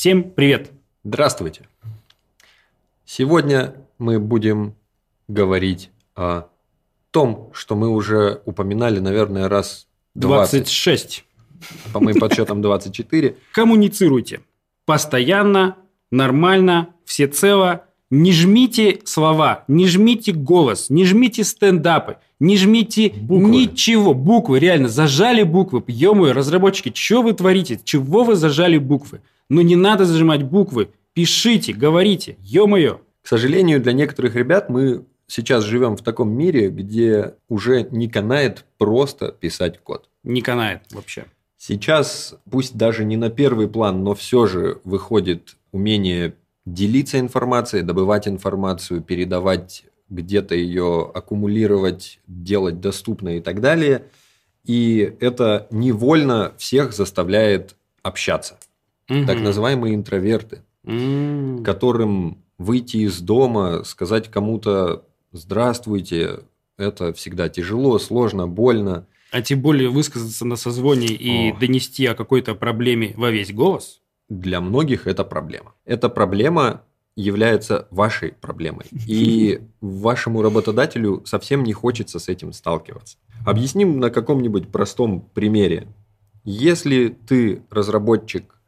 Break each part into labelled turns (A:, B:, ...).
A: Всем привет!
B: Здравствуйте! Сегодня мы будем говорить о том, что мы уже упоминали, наверное, раз 20.
A: 26.
B: По моим подсчетам 24.
A: Коммуницируйте. Постоянно, нормально, всецело. Не жмите слова, не жмите голос, не жмите стендапы, не жмите
B: Буквы.
A: ничего. Буквы, реально, зажали буквы. ё разработчики, что вы творите? Чего вы зажали буквы? Ну не надо зажимать буквы. Пишите, говорите, ё-моё.
B: К сожалению, для некоторых ребят мы сейчас живем в таком мире, где уже не канает просто писать код.
A: Не канает вообще.
B: Сейчас, пусть даже не на первый план, но все же выходит умение делиться информацией, добывать информацию, передавать где-то ее, аккумулировать, делать доступной и так далее. И это невольно всех заставляет общаться.
A: Мгм.
B: Так называемые интроверты,
A: М.
B: которым выйти из дома, сказать кому-то «здравствуйте», это всегда тяжело, сложно, больно.
A: А тем более высказаться на созвоне и
B: Ох.
A: донести о какой-то проблеме во весь голос.
B: Для многих это проблема. Эта проблема является вашей проблемой. И вашему работодателю совсем не хочется с этим сталкиваться. Объясним на каком-нибудь простом примере. Если ты разработчик,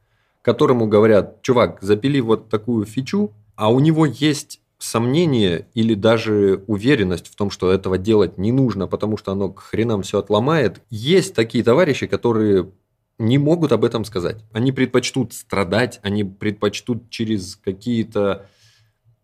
B: которому говорят, чувак, запили вот такую фичу, а у него есть сомнение или даже уверенность в том, что этого делать не нужно, потому что оно к хренам все отломает. Есть такие товарищи, которые не могут об этом сказать. Они предпочтут страдать, они предпочтут через какие-то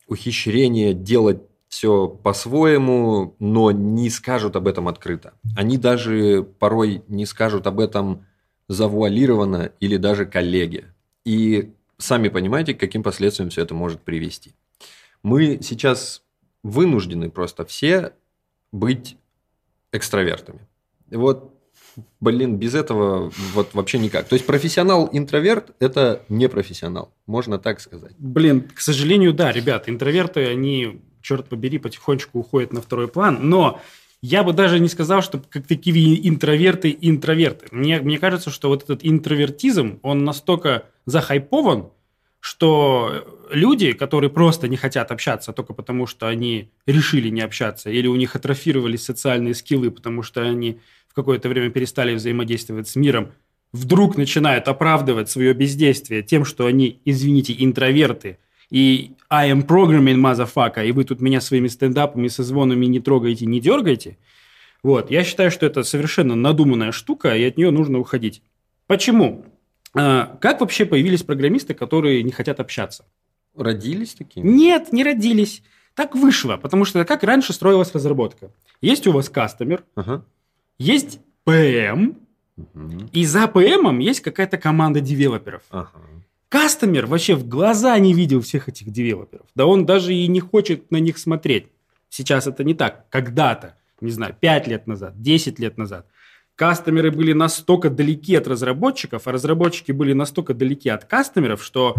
B: ухищрения делать все по-своему, но не скажут об этом открыто. Они даже порой не скажут об этом завуалированно или даже коллеге. И сами понимаете, к каким последствиям все это может привести. Мы сейчас вынуждены просто все быть экстравертами. Вот, блин, без этого вот вообще никак. То есть профессионал-интроверт – это не профессионал, можно так сказать.
A: Блин, к сожалению, да, ребята, интроверты, они, черт побери, потихонечку уходят на второй план, но я бы даже не сказал, что как такие интроверты интроверты. Мне, мне кажется, что вот этот интровертизм, он настолько захайпован, что люди, которые просто не хотят общаться только потому, что они решили не общаться, или у них атрофировались социальные скиллы, потому что они в какое-то время перестали взаимодействовать с миром, вдруг начинают оправдывать свое бездействие тем, что они, извините, интроверты, и I am programming motherfucker, и вы тут меня своими стендапами, созвонами не трогаете, не дергаете. Вот, я считаю, что это совершенно надуманная штука, и от нее нужно уходить. Почему? А, Как вообще появились программисты, которые не хотят общаться?
B: Родились такими?
A: Нет, не родились. Так вышло, потому что как раньше строилась разработка. Есть у вас кастомер,
B: Ага.
A: есть PM,
B: Мгм.
A: и за PM есть какая-то команда девелоперов.
B: Ага.
A: Кастомер вообще в глаза не видел всех этих девелоперов. Да он даже и не хочет на них смотреть. Сейчас это не так. Когда-то, не знаю, 5 лет назад, 10 лет назад, кастомеры были настолько далеки от разработчиков, а разработчики были настолько далеки от кастомеров, что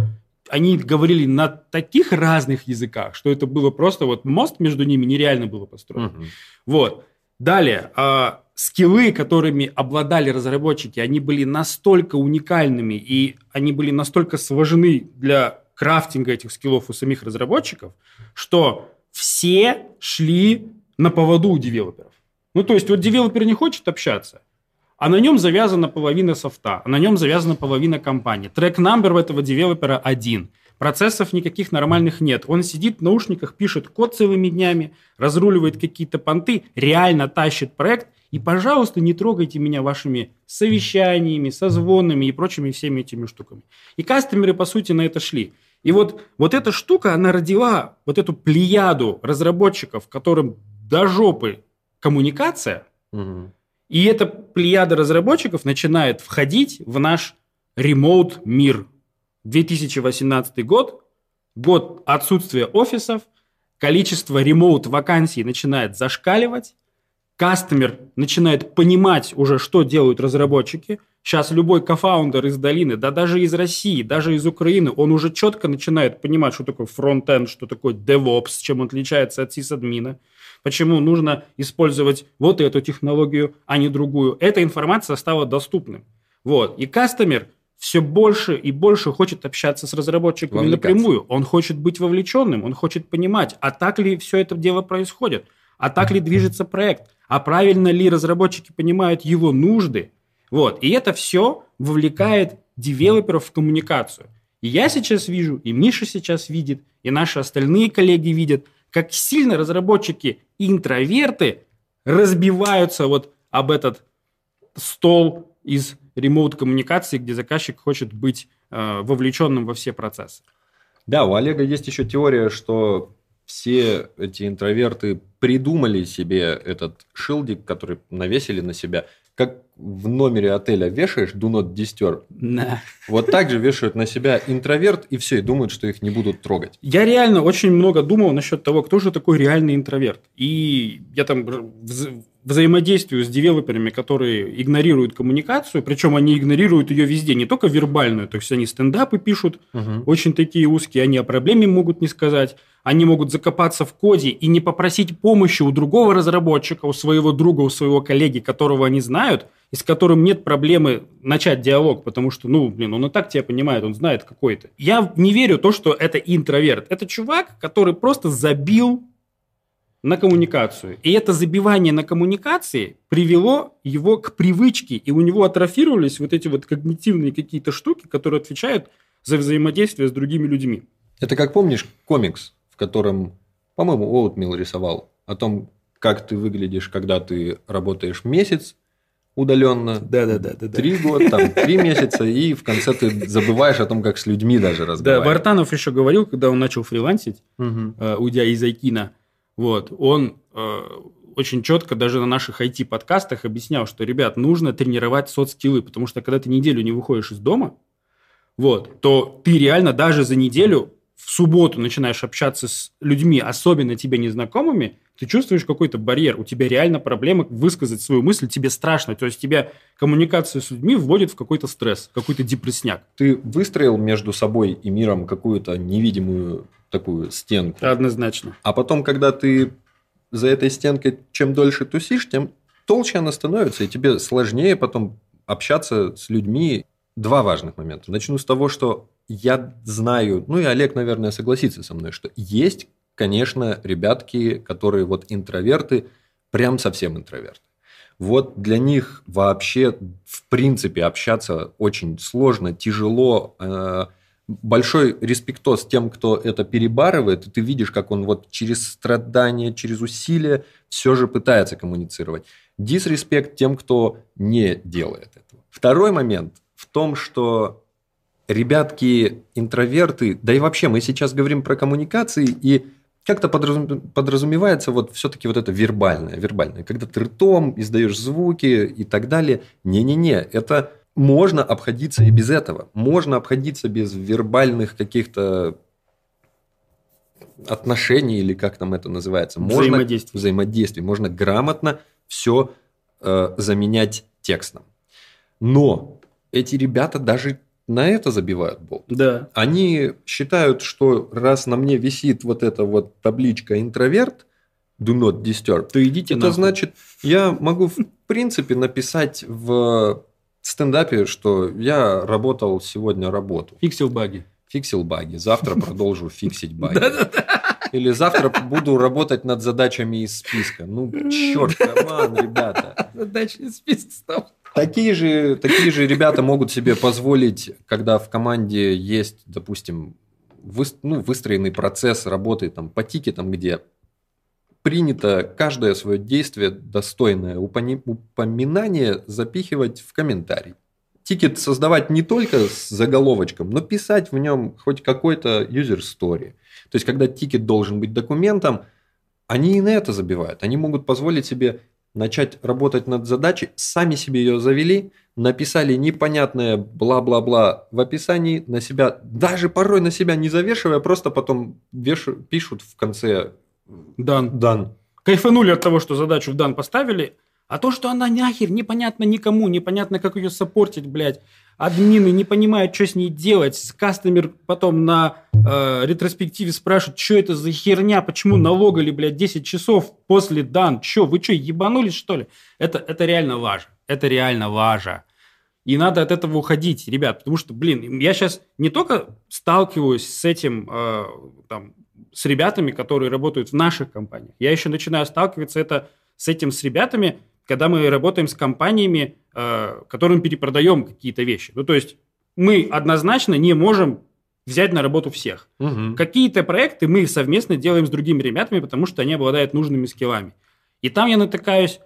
A: они говорили на таких разных языках, что это было просто вот мост между ними нереально было построить.
B: Мгм.
A: Вот. Далее, а, скиллы, которыми обладали разработчики, они были настолько уникальными и они были настолько сложны для крафтинга этих скиллов у самих разработчиков, что все шли на поводу у девелоперов. Ну, то есть, вот девелопер не хочет общаться, а на нем завязана половина софта, а на нем завязана половина компании. Трек-намбер у этого девелопера один. Процессов никаких нормальных нет. Он сидит в наушниках, пишет код целыми днями, разруливает какие-то понты, реально тащит проект. И, пожалуйста, не трогайте меня вашими совещаниями, созвонами и прочими всеми этими штуками. И кастомеры, по сути, на это шли. И вот, вот эта штука, она родила вот эту плеяду разработчиков, которым до жопы коммуникация,
B: Мгм.
A: и эта плеяда разработчиков начинает входить в наш ремоут мир. 2018 год, год отсутствия офисов, количество ремоут вакансий начинает зашкаливать, кастомер начинает понимать уже, что делают разработчики. Сейчас любой кофаундер из долины, да даже из России, даже из Украины, он уже четко начинает понимать, что такое фронтенд, что такое DevOps, чем он отличается от сисадмина, почему нужно использовать вот эту технологию, а не другую. Эта информация стала доступным. Вот. И кастомер все больше и больше хочет общаться с разработчиками напрямую. Он хочет быть вовлеченным, он хочет понимать, а так ли все это дело происходит, а так ли движется проект, а правильно ли разработчики понимают его нужды. Вот. И это все вовлекает девелоперов в коммуникацию. И я сейчас вижу, и Миша сейчас видит, и наши остальные коллеги видят, как сильно разработчики интроверты разбиваются вот об этот стол из ремоут-коммуникации, где заказчик хочет быть э, вовлеченным во все процессы.
B: Да, у Олега есть еще теория, что все эти интроверты придумали себе этот шилдик, который навесили на себя, как в номере отеля вешаешь do not disturb.
A: Да.
B: Вот так же вешают на себя интроверт и все, и думают, что их не будут трогать.
A: Я реально очень много думал насчет того, кто же такой реальный интроверт. И я там вза- взаимодействую с девелоперами, которые игнорируют коммуникацию, причем они игнорируют ее везде, не только вербальную, то есть они стендапы пишут,
B: Угу.
A: очень такие узкие, они о проблеме могут не сказать, они могут закопаться в коде и не попросить помощи у другого разработчика, у своего друга, у своего коллеги, которого они знают, и с которым нет проблемы начать диалог, потому что, ну, блин, он и так тебя понимает, он знает какой-то. Я не верю в то, что это интроверт. Это чувак, который просто забил на коммуникацию. И это забивание на коммуникации привело его к привычке, и у него атрофировались вот эти вот когнитивные какие-то штуки, которые отвечают за взаимодействие с другими людьми.
B: Это как помнишь комикс, в котором, по-моему, Оутмил рисовал о том, как ты выглядишь, когда ты работаешь месяц удаленно,
A: Да-да-да.
B: три года, там, три месяца, и в конце ты забываешь о том, как с людьми даже
A: Да,
B: разговаривать.
A: Вартанов еще говорил, когда он начал фрилансить, э, уйдя из Айкина, вот, он э, очень четко даже на наших IT-подкастах объяснял, что, ребят, нужно тренировать соцскиллы, потому что когда ты неделю не выходишь из дома, вот, то ты реально даже за неделю в субботу начинаешь общаться с людьми, особенно тебе незнакомыми, ты чувствуешь какой-то барьер, у тебя реально проблема высказать свою мысль, тебе страшно, то есть тебя коммуникация с людьми вводит в какой-то стресс, какой-то депрессняк.
B: Ты выстроил между собой и миром какую-то невидимую такую стенку.
A: Однозначно.
B: А потом, когда ты за этой стенкой чем дольше тусишь, тем толще она становится, и тебе сложнее потом общаться с людьми. Два важных момента. Начну с того, что я знаю, ну и Олег, наверное, согласится со мной, что есть, конечно, ребятки, которые вот интроверты, прям совсем интроверты. Вот для них вообще, в принципе, общаться очень сложно, тяжело. Большой респектоз тем, кто это перебарывает, и ты видишь, как он вот через страдания, через усилия все же пытается коммуницировать. Дисреспект тем, кто не делает этого. Второй момент в том, что ребятки интроверты, да и вообще мы сейчас говорим про коммуникации, и как-то подразум- подразумевается вот все-таки вот это вербальное, вербальное, когда ты ртом издаешь звуки и так далее. Не-не-не, это можно обходиться и без этого. Можно обходиться без вербальных каких-то отношений или как там это называется. Можно
A: Взаимодействий.
B: взаимодействий. Можно грамотно все заменять текстом. Но эти ребята даже на это забивают болт.
A: Да.
B: Они считают, что раз на мне висит вот эта вот табличка интроверт, do not disturb,
A: То идите
B: это
A: нахуй.
B: значит, я могу в принципе написать в стендапе, что я работал сегодня работу,
A: Фиксил баги.
B: фиксил баги, завтра продолжу фиксить баги. Или завтра буду работать над задачами из списка. Ну, черт, каман, ребята.
A: Задачный список стал.
B: Такие же, такие же ребята могут себе позволить, когда в команде есть, допустим, выс- ну, выстроенный процесс работы там, по тикетам, где принято каждое свое действие, достойное упоминания, запихивать в комментарий. Тикет создавать не только с заголовочком, но писать в нем хоть какой-то user story. То есть, когда тикет должен быть документом, они и на это забивают. Они могут позволить себе начать работать над задачей, сами себе ее завели, написали непонятное бла-бла-бла в описании, на себя, даже порой на себя не завешивая, просто потом вешу- пишут в конце
A: Дан.
B: дан.
A: Кайфанули от того, что задачу в дан поставили, а то, что она нахер непонятно никому, непонятно, как ее саппортить, блядь. Админы не понимают, что с ней делать. Кастомер потом на э, ретроспективе спрашивает, что это за херня, почему налогали, блядь, 10 часов после дан. Че, вы что, ебанулись, что ли? Это, это реально лажа. Это реально лажа. И надо от этого уходить, ребят, потому что, блин, я сейчас не только сталкиваюсь с этим, э, там, с ребятами, которые работают в наших компаниях, я еще начинаю сталкиваться это, с этим с ребятами, когда мы работаем с компаниями, э, которым перепродаем какие-то вещи. Ну, то есть мы однозначно не можем взять на работу всех.
B: Мгм.
A: Какие-то проекты мы совместно делаем с другими ребятами, потому что они обладают нужными скиллами. И там я натыкаюсь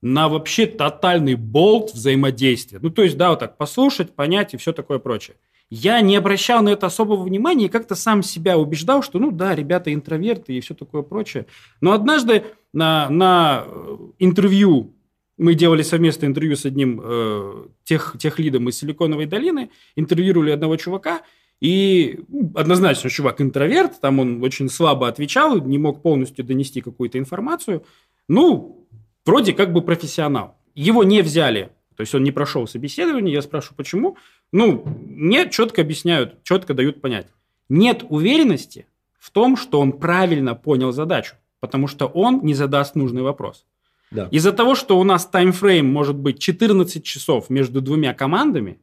A: на вообще тотальный болт взаимодействия. Ну, то есть, да, вот так послушать, понять и все такое прочее. Я не обращал на это особого внимания и как-то сам себя убеждал, что, ну да, ребята интроверты и все такое прочее. Но однажды на, на э, интервью, мы делали совместное интервью с одним э, тех, тех лидом из Силиконовой долины, интервьюировали одного чувака, и ну, однозначно чувак интроверт, там он очень слабо отвечал, не мог полностью донести какую-то информацию. Ну, вроде как бы профессионал. Его не взяли, то есть он не прошел собеседование, я спрашиваю, почему? Ну, мне четко объясняют, четко дают понять. Нет уверенности в том, что он правильно понял задачу, потому что он не задаст нужный вопрос.
B: Да.
A: Из-за того, что у нас таймфрейм может быть 14 часов между двумя командами,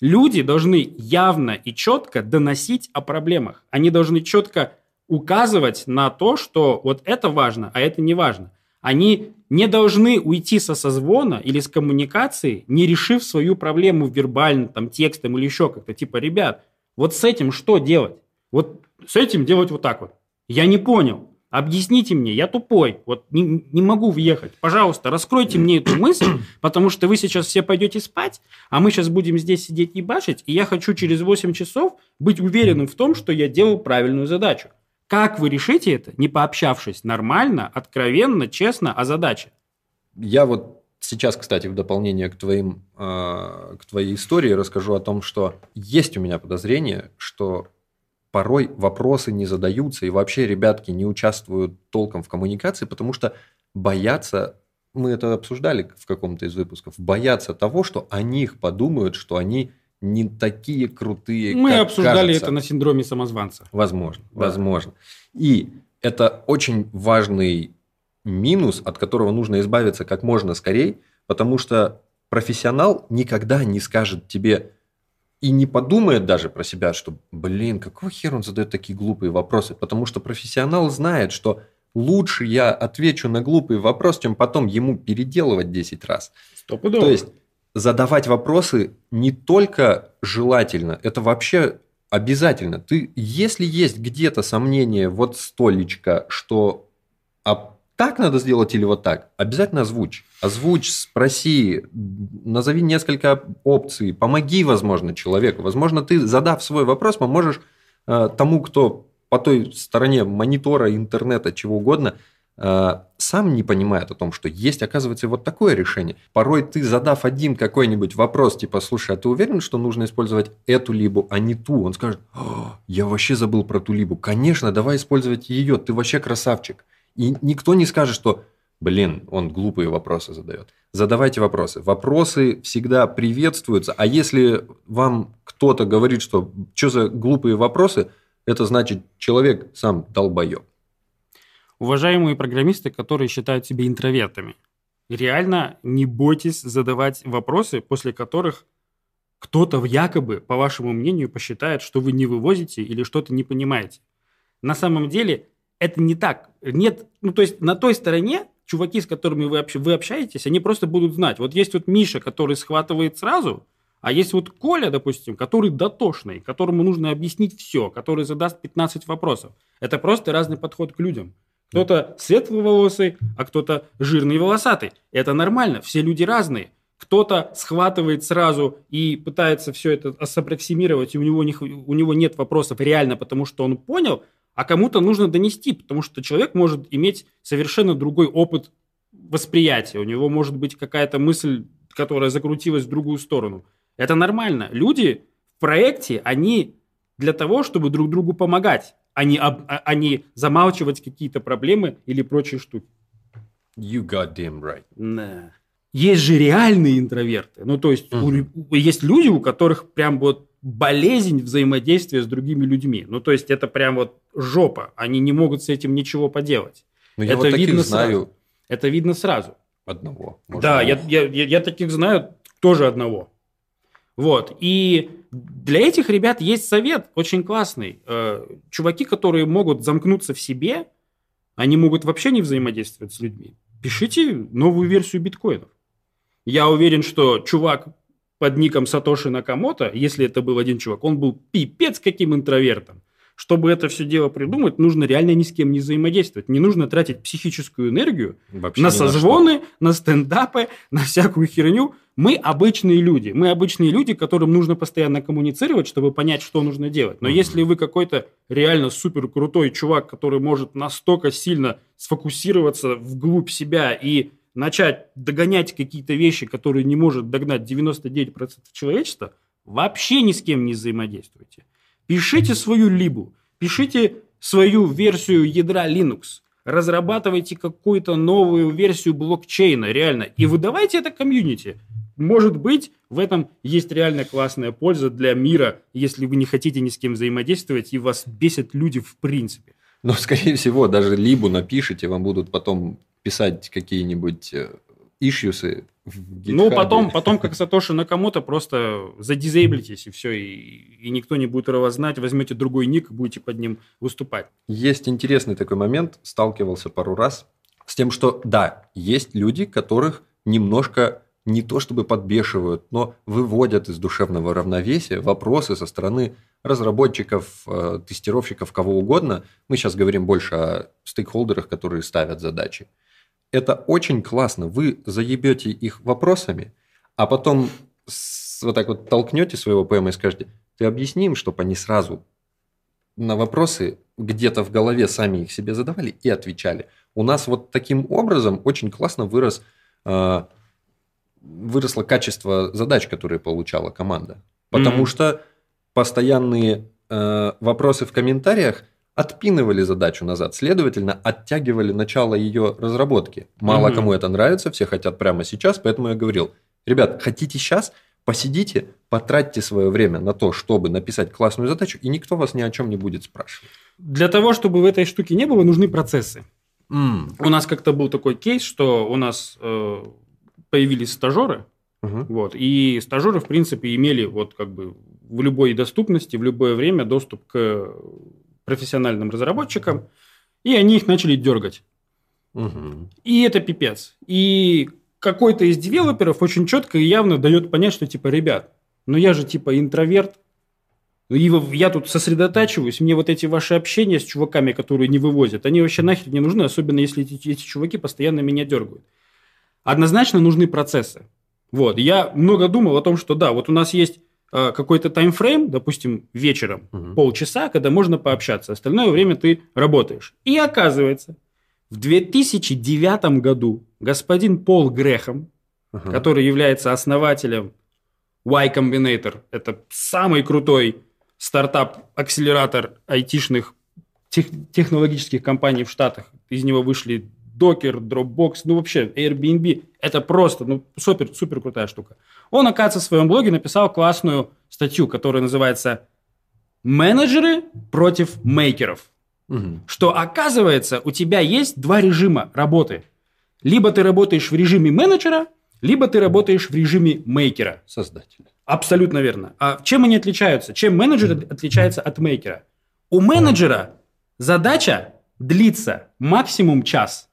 A: люди должны явно и четко доносить о проблемах. Они должны четко указывать на то, что вот это важно, а это не важно. Они не должны уйти со созвона или с коммуникации, не решив свою проблему вербально, там, текстом или еще как-то. Типа, ребят, вот с этим что делать? Вот с этим делать вот так вот. Я не понял. Объясните мне, я тупой, вот не, не могу въехать. Пожалуйста, раскройте мне эту мысль, потому что вы сейчас все пойдете спать, а мы сейчас будем здесь сидеть и башить, и я хочу через 8 часов быть уверенным в том, что я делал правильную задачу. Как вы решите это, не пообщавшись нормально, откровенно, честно о задаче?
B: Я вот сейчас, кстати, в дополнение к, твоим, э, к твоей истории расскажу о том, что есть у меня подозрение, что порой вопросы не задаются, и вообще ребятки не участвуют толком в коммуникации, потому что боятся, мы это обсуждали в каком-то из выпусков, боятся того, что о них подумают, что они не такие крутые,
A: Мы
B: как
A: обсуждали
B: кажется.
A: это на синдроме самозванца.
B: Возможно,
A: Да.
B: возможно. И это очень важный минус, от которого нужно избавиться как можно скорее, потому что профессионал никогда не скажет тебе и не подумает даже про себя, что, блин, какого хера он задает такие глупые вопросы, потому что профессионал знает, что лучше я отвечу на глупый вопрос, чем потом ему переделывать 10 раз.
A: Стопудово.
B: То есть задавать вопросы не только желательно, это вообще обязательно. Ты, если есть где-то сомнение, вот столечко, что а так надо сделать или вот так, обязательно озвучь. Озвучь, спроси, назови несколько опций, помоги, возможно, человеку. Возможно, ты, задав свой вопрос, поможешь э, тому, кто по той стороне монитора, интернета, чего угодно, сам не понимает о том, что есть, оказывается, вот такое решение. Порой ты, задав один какой-нибудь вопрос, типа, слушай, а ты уверен, что нужно использовать эту либу, а не ту? Он скажет, «О, я вообще забыл про ту либу. Конечно, давай использовать ее, ты вообще красавчик. И никто не скажет, что, блин, он глупые вопросы задает. Задавайте вопросы. Вопросы всегда приветствуются, а если вам кто-то говорит, что что за глупые вопросы, это значит, человек сам долбоеб.
A: Уважаемые программисты, которые считают себя интровертами, реально не бойтесь задавать вопросы, после которых кто-то якобы, по вашему мнению, посчитает, что вы не вывозите или что-то не понимаете. На самом деле это не так. Нет, ну то есть на той стороне чуваки, с которыми вы, общ- вы общаетесь, они просто будут знать. Вот есть вот Миша, который схватывает сразу, а есть вот Коля, допустим, который дотошный, которому нужно объяснить все, который задаст 15 вопросов. Это просто разный подход к людям. Кто-то светловолосый, а кто-то жирный и волосатый. Это нормально, все люди разные. Кто-то схватывает сразу и пытается все это сопроксимировать, и у него, не у него нет вопросов реально, потому что он понял, а кому-то нужно донести, потому что человек может иметь совершенно другой опыт восприятия. У него может быть какая-то мысль, которая закрутилась в другую сторону. Это нормально. Люди в проекте, они для того, чтобы друг другу помогать, а не, об- а- а не замалчивать какие-то проблемы или прочие штуки.
B: You goddamn right.
A: Да. Есть же реальные интроверты. Ну, то есть, лю- у- есть люди, у которых прям вот болезнь взаимодействия с другими людьми. Ну, то есть, это прям вот жопа. Они не могут с этим ничего поделать.
B: Ну, я
A: Это
B: вот таких
A: видно
B: знаю
A: Это видно сразу.
B: одного. может,
A: да, я, я, я, я таких знаю тоже одного. Вот. И для этих ребят есть совет очень классный. Э, чуваки, которые могут замкнуться в себе, они могут вообще не взаимодействовать с людьми. Пишите новую версию биткоинов. Я уверен, что чувак под ником Сатоши Накамото, если это был один чувак, он был пипец каким интровертом. Чтобы это все дело придумать, нужно реально ни с кем не взаимодействовать. Не нужно тратить психическую энергию Вообще на созвоны, на, на стендапы, на всякую херню. Мы обычные люди. Мы обычные люди, которым нужно постоянно коммуницировать, чтобы понять, что нужно делать. Но mm-hmm. если вы какой-то реально супер крутой чувак, который может настолько сильно сфокусироваться вглубь себя и начать догонять какие-то вещи, которые не может догнать 99% человечества, вообще ни с кем не взаимодействуйте. Пишите свою либу, пишите свою версию ядра Linux, разрабатывайте какую-то новую версию блокчейна, реально, и выдавайте это комьюнити. Может быть, в этом есть реально классная польза для мира, если вы не хотите ни с кем взаимодействовать, и вас бесят люди в принципе.
B: Но, скорее всего, даже либу напишите, вам будут потом писать какие-нибудь э, ишьюсы
A: Ну, потом, потом, как Сатоши Накамото, просто задизейблитесь, и все, и, и никто не будет его знать, возьмете другой ник, будете под ним выступать.
B: Есть интересный такой момент, сталкивался пару раз, с тем, что, да, есть люди, которых немножко не то чтобы подбешивают, но выводят из душевного равновесия вопросы со стороны разработчиков, э, тестировщиков, кого угодно. Мы сейчас говорим больше о стейкхолдерах, которые ставят задачи это очень классно. Вы заебете их вопросами, а потом вот так вот толкнете своего ПМ и скажете, ты объясни им, чтобы они сразу на вопросы где-то в голове сами их себе задавали и отвечали. У нас вот таким образом очень классно вырос, э, выросло качество задач, которые получала команда. Потому mm-hmm. что постоянные э, вопросы в комментариях – отпинывали задачу назад, следовательно, оттягивали начало ее разработки. Мало угу. кому это нравится, все хотят прямо сейчас, поэтому я говорил, ребят, хотите сейчас, посидите, потратьте свое время на то, чтобы написать классную задачу, и никто вас ни о чем не будет спрашивать.
A: Для того, чтобы в этой штуке не было, нужны процессы. Mm. У нас как-то был такой кейс, что у нас э, появились стажеры, uh вот, и стажеры, в принципе, имели вот как бы в любой доступности, в любое время доступ к профессиональным разработчикам, и они их начали дергать. Угу. И это пипец. И какой-то из девелоперов очень четко и явно дает понять, что типа, ребят, ну я же типа интроверт, и я тут сосредотачиваюсь, мне вот эти ваши общения с чуваками, которые не вывозят, они вообще нахер не нужны, особенно если эти, эти чуваки постоянно меня дергают. Однозначно нужны процессы. Вот, я много думал о том, что да, вот у нас есть какой-то таймфрейм, допустим, вечером, угу. полчаса, когда можно пообщаться. Остальное время ты работаешь. И оказывается, в 2009 году господин Пол Грехом, угу. который является основателем Y Combinator, это самый крутой стартап-акселератор айтишных тех, технологических компаний в Штатах. Из него вышли Docker, Dropbox, ну вообще Airbnb. Это просто, ну супер, супер крутая штука. Он, оказывается, в своем блоге написал классную статью, которая называется «Менеджеры против мейкеров». Угу. Что, оказывается, у тебя есть два режима работы. Либо ты работаешь в режиме менеджера, либо ты работаешь в режиме мейкера.
B: Создателя.
A: Абсолютно верно. А чем они отличаются? Чем менеджер отличается от мейкера? У менеджера задача длится максимум час.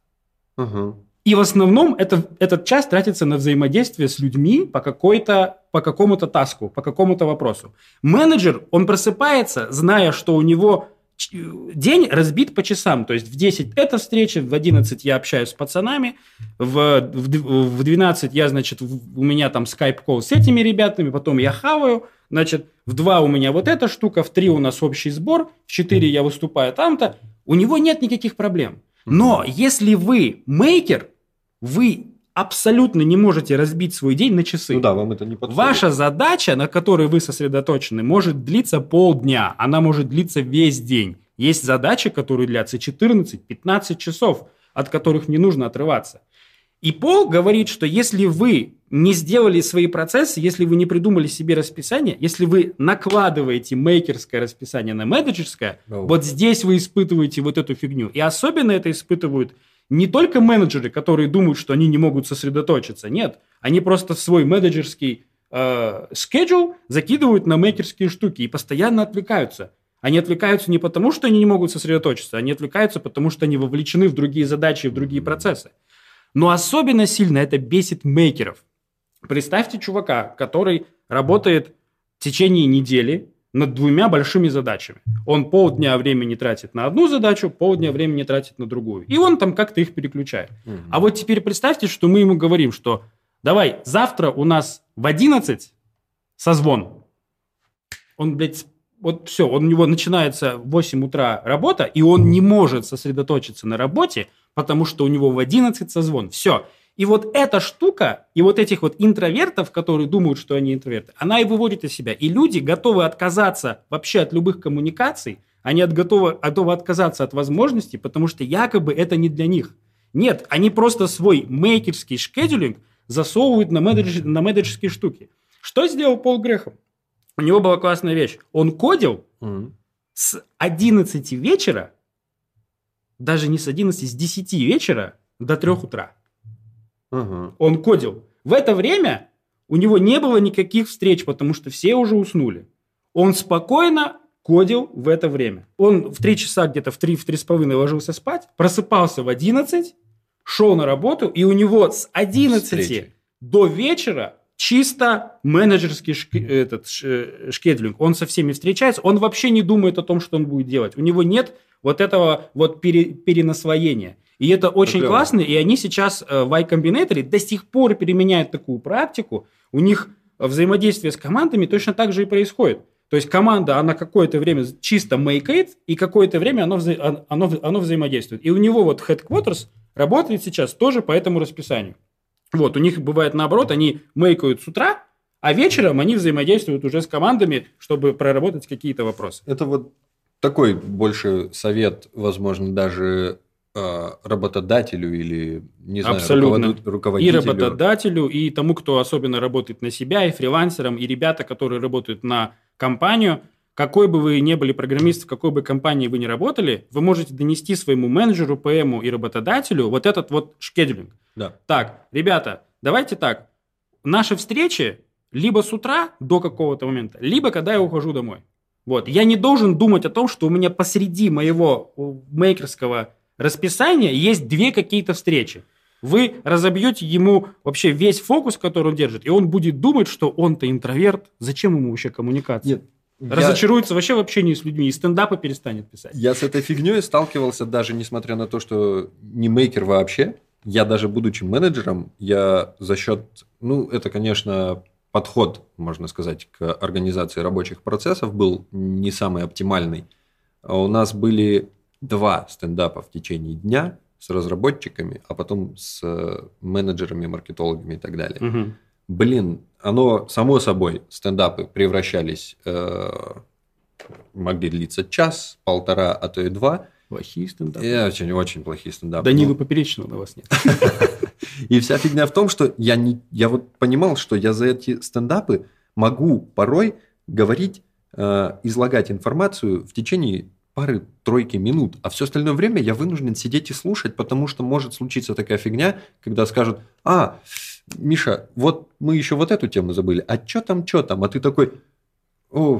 A: Угу. И в основном это, этот час тратится на взаимодействие с людьми по, какой-то, по какому-то таску, по какому-то вопросу. Менеджер, он просыпается, зная, что у него день разбит по часам. То есть в 10 это встреча, в 11 я общаюсь с пацанами, в, в, в 12 я, значит, в, у меня там скайп-колл с этими ребятами, потом я хаваю, значит, в 2 у меня вот эта штука, в 3 у нас общий сбор, в 4 я выступаю там-то. У него нет никаких проблем. Но если вы мейкер, вы абсолютно не можете разбить свой день на часы.
B: Ну да, вам это не подходит.
A: Ваша задача, на которой вы сосредоточены, может длиться полдня, она может длиться весь день. Есть задачи, которые длятся 14-15 часов, от которых не нужно отрываться. И Пол говорит, что если вы не сделали свои процессы, если вы не придумали себе расписание, если вы накладываете мейкерское расписание на менеджерское, oh. вот здесь вы испытываете вот эту фигню. И особенно это испытывают не только менеджеры, которые думают, что они не могут сосредоточиться. Нет, они просто свой менеджерский э, schedule закидывают на мейкерские штуки и постоянно отвлекаются. Они отвлекаются не потому, что они не могут сосредоточиться, они отвлекаются потому, что они вовлечены в другие задачи, в другие процессы. Но особенно сильно это бесит мейкеров. Представьте чувака, который работает в течение недели над двумя большими задачами. Он полдня времени тратит на одну задачу, полдня времени тратит на другую. И он там как-то их переключает. Угу. А вот теперь представьте, что мы ему говорим, что давай, завтра у нас в 11 созвон. Он, блядь, вот все, он, у него начинается в 8 утра работа, и он не может сосредоточиться на работе, потому что у него в 11 созвон. Все. И вот эта штука, и вот этих вот интровертов, которые думают, что они интроверты, она и выводит из себя. И люди готовы отказаться вообще от любых коммуникаций, они от готовы, готовы отказаться от возможностей, потому что якобы это не для них. Нет, они просто свой мейкерский шкедулинг засовывают на, менедж, на менеджерские штуки. Что сделал Пол Грехом? У него была классная вещь. Он кодил mm-hmm. с 11 вечера, даже не с 11, с 10 вечера до 3 утра. Он кодил. В это время у него не было никаких встреч, потому что все уже уснули. Он спокойно кодил в это время. Он в 3 часа где-то в 3, в 3 с половиной ложился спать, просыпался в 11, шел на работу, и у него с 11 Встречи. до вечера чисто менеджерский шк, этот, шкедлинг. Он со всеми встречается, он вообще не думает о том, что он будет делать. У него нет вот этого вот пере, перенасвоения. И это очень это классно, и они сейчас э, в iCombinator до сих пор применяют такую практику. У них взаимодействие с командами точно так же и происходит. То есть команда, она какое-то время чисто it, и какое-то время оно, вза- оно, оно взаимодействует. И у него вот headquarters работает сейчас тоже по этому расписанию. Вот, у них бывает наоборот, они мейкают с утра, а вечером они взаимодействуют уже с командами, чтобы проработать какие-то вопросы.
B: Это вот такой больше совет, возможно, даже э, работодателю или, не знаю,
A: Абсолютно.
B: руководителю.
A: И работодателю, и тому, кто особенно работает на себя, и фрилансерам, и ребята, которые работают на компанию – какой бы вы ни были программист, в какой бы компании вы ни работали, вы можете донести своему менеджеру, ПМу и работодателю вот этот вот шкедулинг.
B: Да.
A: Так, ребята, давайте так. Наши встречи либо с утра до какого-то момента, либо когда я ухожу домой. Вот. Я не должен думать о том, что у меня посреди моего мейкерского расписания есть две какие-то встречи. Вы разобьете ему вообще весь фокус, который он держит, и он будет думать, что он-то интроверт. Зачем ему вообще коммуникация? Нет, Разочаруется я... вообще в общении с людьми и стендапы перестанет писать.
B: Я с этой фигней сталкивался даже несмотря на то, что не мейкер вообще. Я даже будучи менеджером, я за счет, ну, это, конечно, подход, можно сказать, к организации рабочих процессов был не самый оптимальный. А у нас были два стендапа в течение дня с разработчиками, а потом с менеджерами, маркетологами и так далее. Угу. Блин, оно, само собой, стендапы превращались, э, могли длиться час, полтора, а то и два.
A: Плохие стендапы.
B: И очень-очень плохие стендапы.
A: Данилы ну, Поперечного на вас нет.
B: И вся фигня в том, что я, не, я вот понимал, что я за эти стендапы могу порой говорить, э, излагать информацию в течение пары-тройки минут, а все остальное время я вынужден сидеть и слушать, потому что может случиться такая фигня, когда скажут, а, Миша, вот мы еще вот эту тему забыли, а что там, что там? А ты такой, о,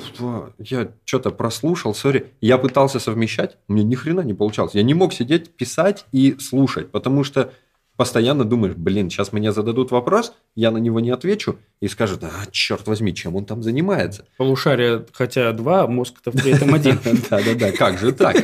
B: я что-то прослушал, сори. Я пытался совмещать, мне ни хрена не получалось. Я не мог сидеть, писать и слушать, потому что постоянно думаешь, блин, сейчас мне зададут вопрос, я на него не отвечу, и скажут, а, черт возьми, чем он там занимается?
A: Полушарие, хотя два, мозг-то в третьем один.
B: Да-да-да, как же так?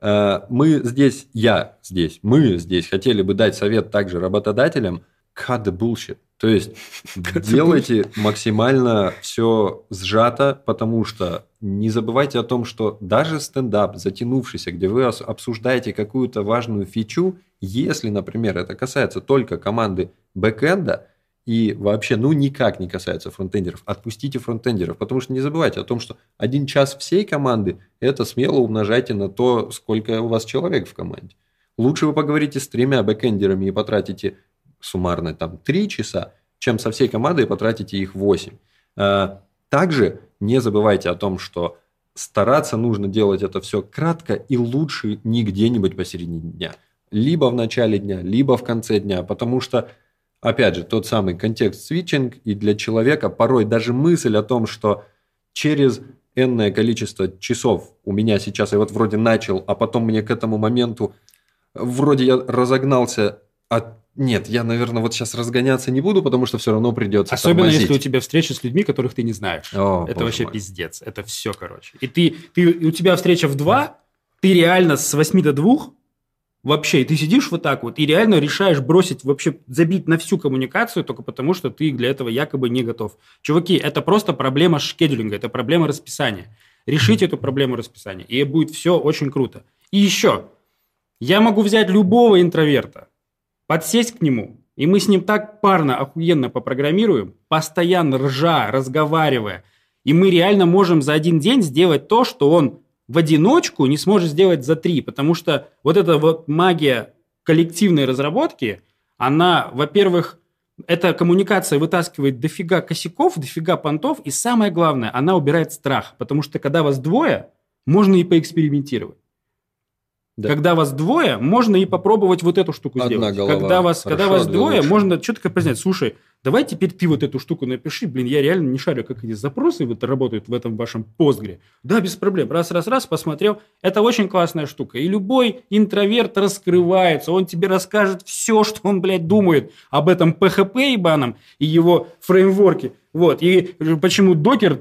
B: Э, мы здесь, я здесь, мы здесь хотели бы дать совет также работодателям – cut the bullshit. То есть делайте максимально все сжато, потому что не забывайте о том, что даже стендап, затянувшийся, где вы обсуждаете какую-то важную фичу, если, например, это касается только команды бэкэнда и вообще, ну, никак не касается фронтендеров, отпустите фронтендеров, потому что не забывайте о том, что один час всей команды – это смело умножайте на то, сколько у вас человек в команде. Лучше вы поговорите с тремя бэкэндерами и потратите суммарно там 3 часа, чем со всей командой потратите их 8. А, также не забывайте о том, что стараться нужно делать это все кратко и лучше не где-нибудь посередине дня. Либо в начале дня, либо в конце дня, потому что опять же, тот самый контекст-свитчинг, и для человека порой даже мысль о том, что через энное количество часов у меня сейчас, я вот вроде начал, а потом мне к этому моменту вроде я разогнался, а нет, я, наверное, вот сейчас разгоняться не буду, потому что все равно придется
A: Особенно,
B: тормозить.
A: если у тебя встреча с людьми, которых ты не знаешь.
B: О,
A: это вообще
B: мой.
A: пиздец. Это все, короче. И ты, ты, у тебя встреча в 2, ты реально с 8 до 2 вообще, и ты сидишь вот так вот и реально решаешь бросить, вообще забить на всю коммуникацию только потому, что ты для этого якобы не готов. Чуваки, это просто проблема шкедулинга, это проблема расписания. Решите эту проблему расписания, и будет все очень круто. И еще, я могу взять любого интроверта, подсесть к нему, и мы с ним так парно, охуенно попрограммируем, постоянно ржа, разговаривая, и мы реально можем за один день сделать то, что он в одиночку не сможет сделать за три, потому что вот эта вот магия коллективной разработки, она, во-первых, эта коммуникация вытаскивает дофига косяков, дофига понтов, и самое главное, она убирает страх, потому что когда вас двое, можно и поэкспериментировать.
B: Да.
A: Когда вас двое, можно и попробовать вот эту штуку
B: Одна
A: сделать.
B: голова
A: когда вас,
B: хорошо,
A: когда вас двое,
B: лучше.
A: можно четко признать, слушай, давай теперь ты вот эту штуку напиши, блин, я реально не шарю, как эти запросы вот работают в этом вашем постгре. Да, без проблем. Раз, раз, раз, посмотрел. Это очень классная штука. И любой интроверт раскрывается, он тебе расскажет все, что он, блядь, думает об этом PHP ебаном и его фреймворке. Вот. И почему докер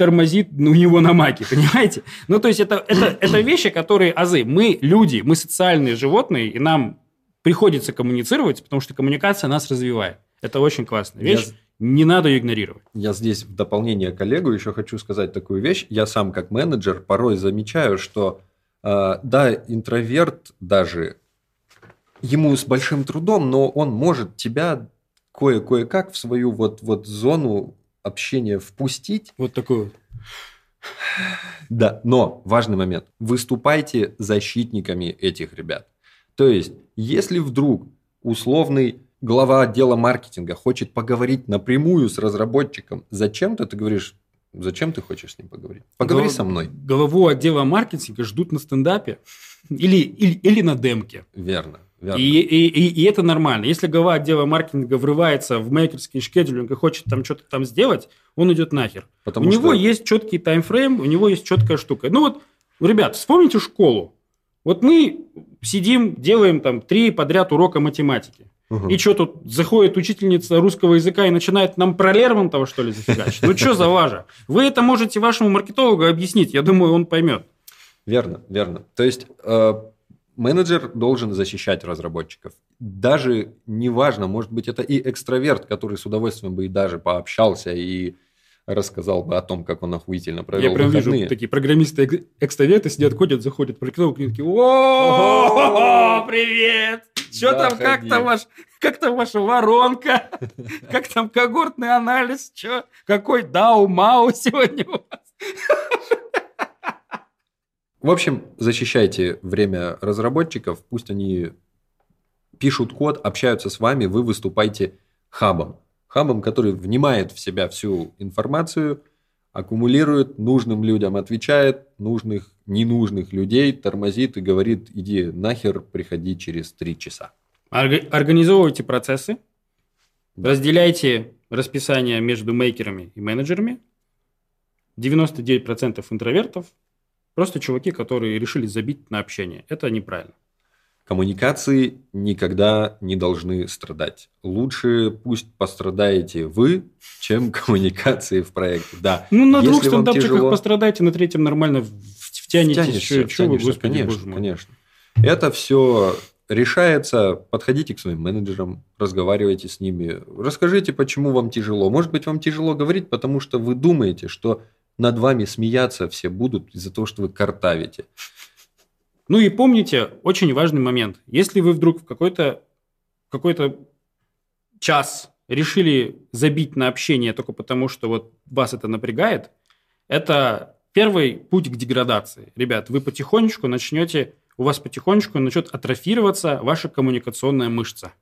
A: тормозит ну, у него на маке, понимаете? Ну, то есть это, это, это вещи, которые азы. Мы люди, мы социальные животные, и нам приходится коммуницировать, потому что коммуникация нас развивает. Это очень классная вещь.
B: Я-
A: Не надо ее игнорировать.
B: Я здесь в дополнение коллегу еще хочу сказать такую вещь. Я сам как менеджер порой замечаю, что э, да, интроверт даже ему с большим трудом, но он может тебя кое кое-как в свою вот вот зону общения впустить.
A: Вот такой вот.
B: Да, но важный момент. Выступайте защитниками этих ребят. То есть, если вдруг условный глава отдела маркетинга хочет поговорить напрямую с разработчиком, зачем-то ты говоришь, зачем ты хочешь с ним поговорить? Поговори
A: Гол-
B: со мной.
A: Главу отдела маркетинга ждут на стендапе или, или, или на демке.
B: Верно, верно.
A: И, и, и, и это нормально. Если глава отдела маркетинга врывается в мейкерский шкедулинг и хочет там что-то там сделать, он идет нахер.
B: Потому
A: у него
B: что-
A: есть четкий таймфрейм, у него есть четкая штука. Ну вот, ребят, вспомните школу. Вот мы сидим, делаем там три подряд урока математики.
B: Мгм.
A: И что тут заходит учительница русского языка и начинает нам про Лермонтова, что ли, зафигачить? Ну что за лажа? Вы это можете вашему маркетологу объяснить, я думаю, он поймет.
B: Верно, верно. То есть э, менеджер должен защищать разработчиков. Даже неважно, может быть, это и экстраверт, который с удовольствием бы и даже пообщался и рассказал бы о том, как он охуительно провел
A: Я прям
B: выходные.
A: вижу, такие программисты эк- экстраверты сидят, ходят, заходят, маркетолог, и такие, о привет! Что там, как там ваш, как там ваша воронка? Как там когортный анализ? Что? Какой дау мау сегодня у вас?
B: В общем, защищайте время разработчиков, пусть они пишут код, общаются с вами, вы выступайте хабом. Хабом, который внимает в себя всю информацию, аккумулирует, нужным людям отвечает, нужных, ненужных людей тормозит и говорит, иди нахер, приходи через три часа.
A: Орга- Организовывайте процессы, разделяйте расписание между мейкерами и менеджерами. 99% интровертов просто чуваки, которые решили забить на общение. Это неправильно.
B: Коммуникации никогда не должны страдать. Лучше пусть пострадаете вы, чем коммуникации в проекте. Да,
A: Ну, на двух
B: Если вам
A: стендапчиках
B: тяжело-
A: пострадайте, на третьем нормально втянетесь.
B: Втянешься, втянешься,
A: господи,
B: конечно,
A: боже
B: конечно. Это все решается. Подходите к своим менеджерам, разговаривайте с ними, расскажите, почему вам тяжело. Может быть, вам тяжело говорить, потому что вы думаете, что над вами смеяться все будут из-за того, что вы картавите.
A: Ну и помните, очень важный момент. Если вы вдруг в какой-то какой-то час решили забить на общение только потому, что вот вас это напрягает, это первый путь к деградации. Ребят, вы потихонечку начнете, у вас потихонечку начнет атрофироваться ваша коммуникационная мышца.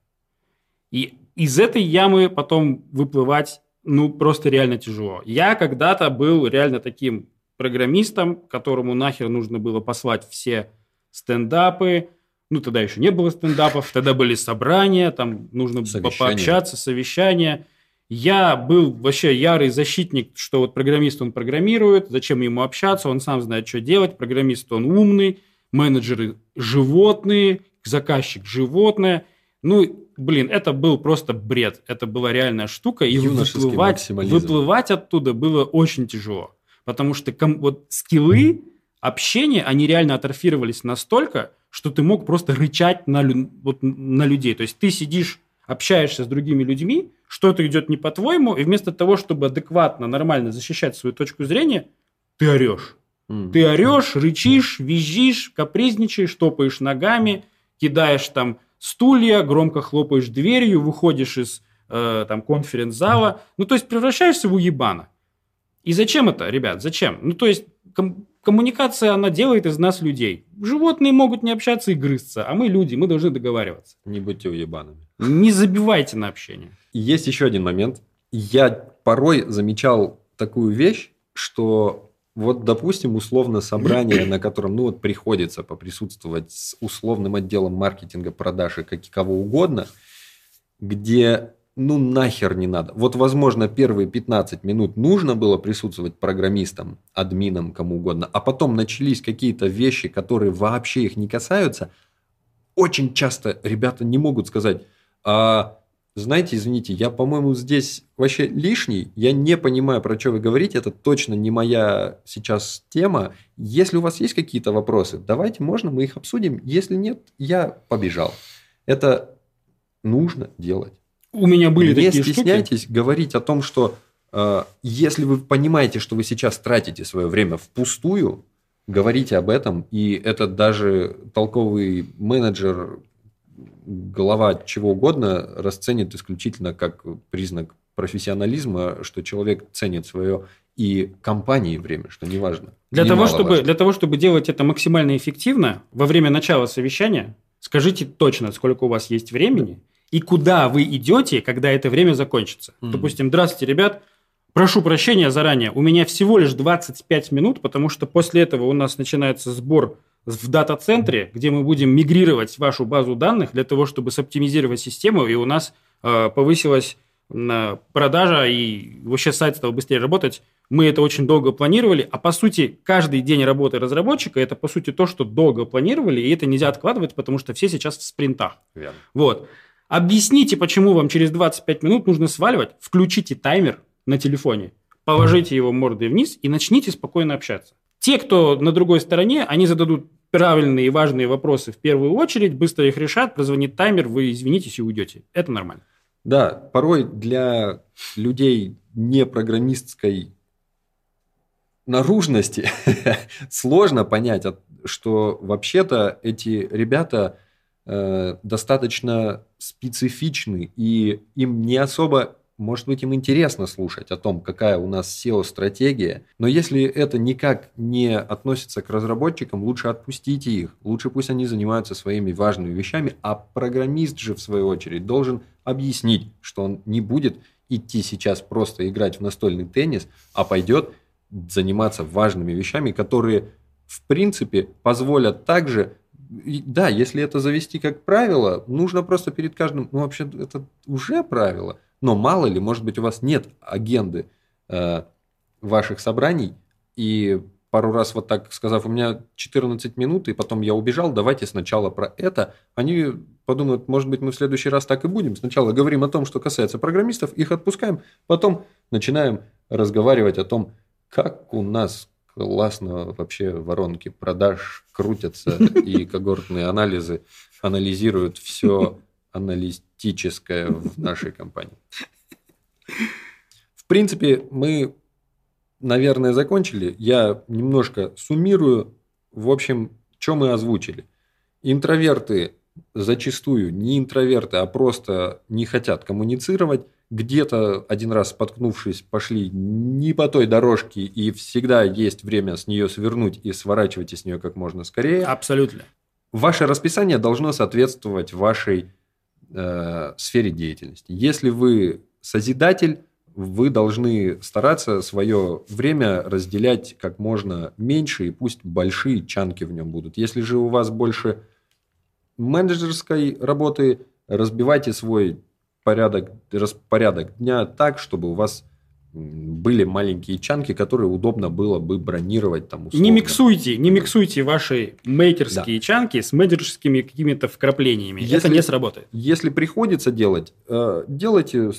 A: И из этой ямы потом выплывать, ну, просто реально тяжело. Я когда-то был реально таким программистом, которому нахер нужно было послать все стендапы, Ну, тогда еще не было стендапов, тогда были собрания, там нужно было пообщаться, совещания. Я был вообще ярый защитник, что вот программист, он программирует, зачем ему общаться, он сам знает, что делать, программист, он умный, менеджеры животные, заказчик животное. Ну, блин, это был просто бред, это была реальная штука, и выплывать, выплывать оттуда было очень тяжело, потому что вот скиллы общения, они реально атрофировались настолько, что ты мог просто рычать на, вот, на людей. То есть ты сидишь, общаешься с другими людьми, что-то идет не по-твоему, и вместо того, чтобы адекватно, нормально защищать свою точку зрения, ты орешь. Mm. Ты орешь, рычишь, визжишь, капризничаешь, топаешь ногами, кидаешь там стулья, громко хлопаешь дверью, выходишь из э, там конференц-зала. Ну, то есть превращаешься в уебана. И зачем это, ребят? Зачем? Ну, то есть ком- коммуникация, она делает из нас людей. Животные могут не общаться и грызться, а мы люди, мы должны договариваться.
B: Не будьте уебанами.
A: Не забивайте на общение.
B: Есть еще один момент. Я порой замечал такую вещь, что вот, допустим, условно собрание, на котором, ну вот, приходится поприсутствовать с условным отделом маркетинга, продажи, как и кого угодно, где ну нахер не надо. Вот, возможно, первые 15 минут нужно было присутствовать программистам, админам, кому угодно, а потом начались какие-то вещи, которые вообще их не касаются. Очень часто ребята не могут сказать, а, знаете, извините, я, по-моему, здесь вообще лишний, я не понимаю, про что вы говорите, это точно не моя сейчас тема. Если у вас есть какие-то вопросы, давайте, можно, мы их обсудим. Если нет, я побежал. Это нужно делать.
A: У меня были
B: не
A: такие
B: стесняйтесь штуки. говорить о том, что э, если вы понимаете, что вы сейчас тратите свое время впустую, говорите об этом, и это даже толковый менеджер, глава чего угодно расценит исключительно как признак профессионализма, что человек ценит свое и компании время, что неважно.
A: Для того, чтобы, для того, чтобы делать это максимально эффективно, во время начала совещания скажите точно, сколько у вас есть времени, и куда вы идете, когда это время закончится. Mm-hmm. Допустим, здравствуйте, ребят, прошу прощения заранее, у меня всего лишь 25 минут, потому что после этого у нас начинается сбор в дата-центре, где мы будем мигрировать вашу базу данных для того, чтобы соптимизировать систему, и у нас э, повысилась э, продажа, и вообще сайт стал быстрее работать. Мы это очень долго планировали, а по сути каждый день работы разработчика это по сути то, что долго планировали, и это нельзя откладывать, потому что все сейчас в спринтах. Верно. Вот. Объясните, почему вам через 25 минут нужно сваливать, включите таймер на телефоне, положите его мордой вниз и начните спокойно общаться. Те, кто на другой стороне, они зададут правильные и важные вопросы в первую очередь, быстро их решат, прозвонит таймер, вы извинитесь и уйдете. Это нормально.
B: Да, порой для людей не программистской наружности сложно понять, что вообще-то эти ребята Э, достаточно специфичны, и им не особо может быть, им интересно слушать о том, какая у нас SEO-стратегия, но если это никак не относится к разработчикам, лучше отпустите их, лучше пусть они занимаются своими важными вещами, а программист же, в свою очередь, должен объяснить, что он не будет идти сейчас просто играть в настольный теннис, а пойдет заниматься важными вещами, которые, в принципе, позволят также да, если это завести как правило, нужно просто перед каждым, ну вообще это уже правило, но мало ли, может быть у вас нет агенды э, ваших собраний, и пару раз вот так сказав, у меня 14 минут, и потом я убежал, давайте сначала про это, они подумают, может быть мы в следующий раз так и будем, сначала говорим о том, что касается программистов, их отпускаем, потом начинаем разговаривать о том, как у нас классно вообще воронки продаж крутятся, и когортные анализы анализируют все аналитическое в нашей компании. В принципе, мы, наверное, закончили. Я немножко суммирую. В общем, что мы озвучили. Интроверты зачастую не интроверты, а просто не хотят коммуницировать где-то один раз споткнувшись, пошли не по той дорожке, и всегда есть время с нее свернуть и сворачивайте с нее как можно скорее.
A: Абсолютно.
B: Ваше расписание должно соответствовать вашей э, сфере деятельности. Если вы созидатель, вы должны стараться свое время разделять как можно меньше, и пусть большие чанки в нем будут. Если же у вас больше менеджерской работы разбивайте свой порядок, распорядок дня так, чтобы у вас были маленькие чанки, которые удобно было бы бронировать там
A: условно. Не миксуйте, не миксуйте ваши мейкерские да. чанки с менеджерскими какими-то вкраплениями. Если, Это не сработает.
B: Если приходится делать, э, делайте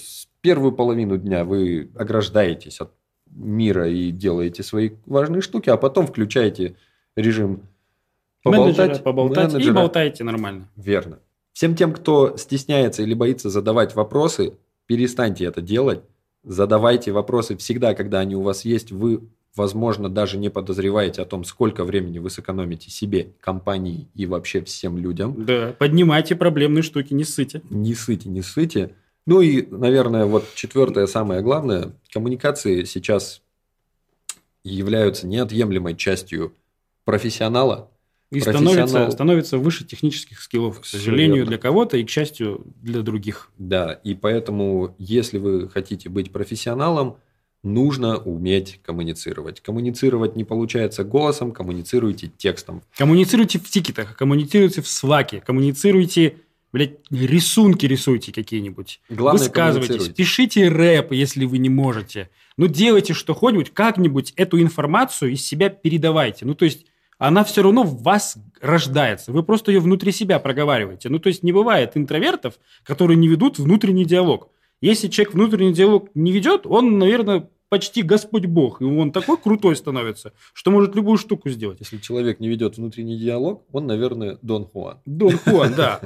B: первую половину дня, вы ограждаетесь от мира и делаете свои важные штуки, а потом включаете режим
A: поболтать, менеджера, поболтать менеджера. и болтаете нормально.
B: Верно. Всем тем, кто стесняется или боится задавать вопросы, перестаньте это делать Задавайте вопросы всегда, когда они у вас есть. Вы, возможно, даже не подозреваете о том, сколько времени вы сэкономите себе, компании и вообще всем людям.
A: Да, поднимайте проблемные штуки, не ссыте.
B: Не ссыте, не ссыте. Ну и, наверное, вот четвертое, самое главное, коммуникации сейчас являются неотъемлемой частью профессионала,
A: и становится, становится выше технических скиллов, к сожалению, для кого-то и, к счастью, для других.
B: Да, и поэтому, если вы хотите быть профессионалом, нужно уметь коммуницировать. Коммуницировать не получается голосом, коммуницируйте текстом.
A: Коммуницируйте в тикетах, коммуницируйте в слаке, коммуницируйте, блядь, рисунки рисуйте какие-нибудь. Главное, Высказывайтесь, пишите рэп, если вы не можете. Ну, делайте что хоть как-нибудь эту информацию из себя передавайте. Ну, то есть она все равно в вас рождается. Вы просто ее внутри себя проговариваете. Ну, то есть не бывает интровертов, которые не ведут внутренний диалог. Если человек внутренний диалог не ведет, он, наверное, почти Господь Бог. И он такой крутой становится, что может любую штуку сделать.
B: Если человек не ведет внутренний диалог, он, наверное, Дон Хуан.
A: Дон Хуан, да.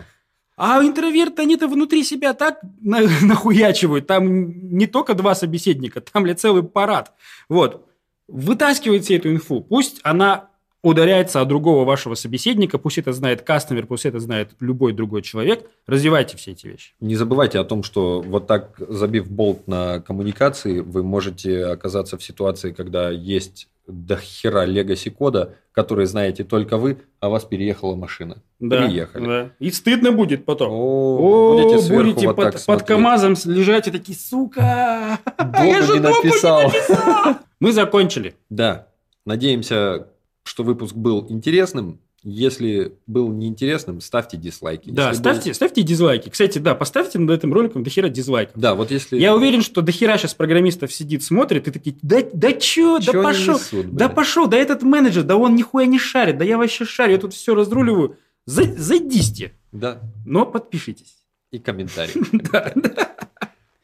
A: А интроверты, они-то внутри себя так нахуячивают. Там не только два собеседника, там ли целый парад. Вот. Вытаскивайте эту инфу. Пусть она ударяется от другого вашего собеседника, пусть это знает кастомер, пусть это знает любой другой человек, развивайте все эти вещи.
B: Не забывайте о том, что вот так, забив болт на коммуникации, вы можете оказаться в ситуации, когда есть до хера легаси кода, который знаете только вы, а вас переехала машина.
A: Да, Приехали. Да. И стыдно будет потом. О, О будете, будете вот под, под КАМАЗом лежать и такие, сука, я же не написал. не написал. Мы закончили.
B: Да. Надеемся, что выпуск был интересным. Если был неинтересным, ставьте дизлайки.
A: Да,
B: если
A: ставьте, был... ставьте дизлайки. Кстати, да, поставьте над этим роликом дохера дизлайков.
B: Да, вот если...
A: Я уверен, что дохера сейчас программистов сидит, смотрит, и такие, да, да чё, чё да пошел, несут, да пошел, да этот менеджер, да он нихуя не шарит, да я вообще шарю, я тут все разруливаю. Зайдите.
B: Да.
A: Но подпишитесь.
B: И комментарий. Да.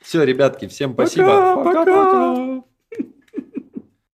B: Все, ребятки, всем спасибо. Пока-пока.